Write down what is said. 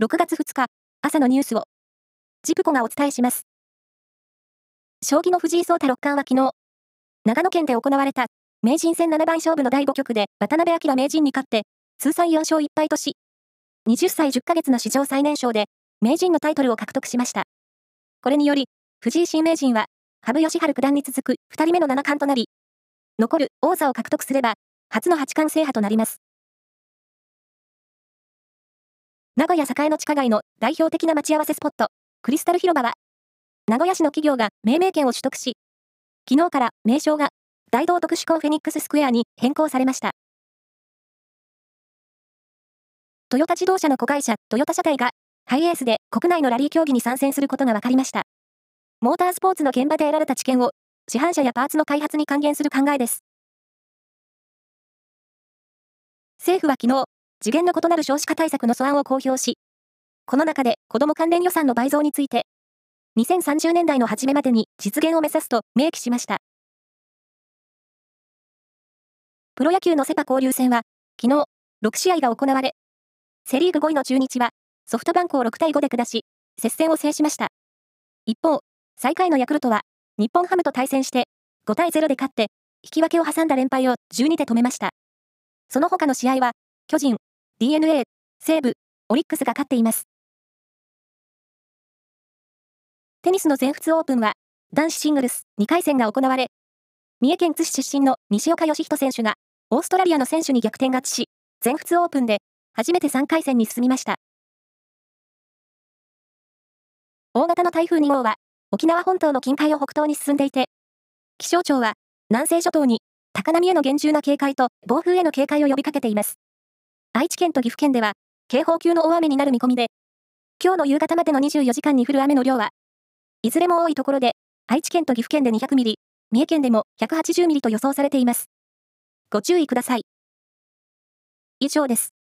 6月2日、朝のニュースを、ジプコがお伝えします。将棋の藤井聡太六冠は昨日、長野県で行われた名人戦七番勝負の第5局で渡辺明名人に勝って、通算4勝1敗とし、20歳10ヶ月の史上最年少で、名人のタイトルを獲得しました。これにより、藤井新名人は、羽生善治九段に続く2人目の七冠となり、残る王座を獲得すれば、初の八冠制覇となります。名古屋栄の地下街の代表的な待ち合わせスポット、クリスタル広場は、名古屋市の企業が命名権を取得し、昨日から名称が大道特殊港フェニックススクエアに変更されました。トヨタ自動車の子会社トヨタ車体がハイエースで国内のラリー競技に参戦することが分かりました。モータースポーツの現場で得られた知見を市販車やパーツの開発に還元する考えです。政府は昨日、次元の異なる少子化対策の素案を公表し、この中で子ども関連予算の倍増について、2030年代の初めまでに実現を目指すと明記しました。プロ野球のセパ交流戦は、昨日、6試合が行われ、セリーグ5位の中日は、ソフトバンクを6対5で下し、接戦を制しました。一方、最下位のヤクルトは、日本ハムと対戦して、5対0で勝って、引き分けを挟んだ連敗を12で止めました。その他の試合は、巨人、DNA、西武、オリックスが勝っています。テニスの全仏オープンは、男子シングルス2回戦が行われ、三重県津市出身の西岡義人選手が、オーストラリアの選手に逆転勝ちし、全仏オープンで、初めて3回戦に進みました。大型の台風2号は、沖縄本島の近海を北東に進んでいて、気象庁は、南西諸島に、高波への厳重な警戒と暴風への警戒を呼びかけています。愛知県と岐阜県では、警報級の大雨になる見込みで、今日の夕方までの24時間に降る雨の量は、いずれも多いところで、愛知県と岐阜県で200ミリ、三重県でも180ミリと予想されています。ご注意ください。以上です。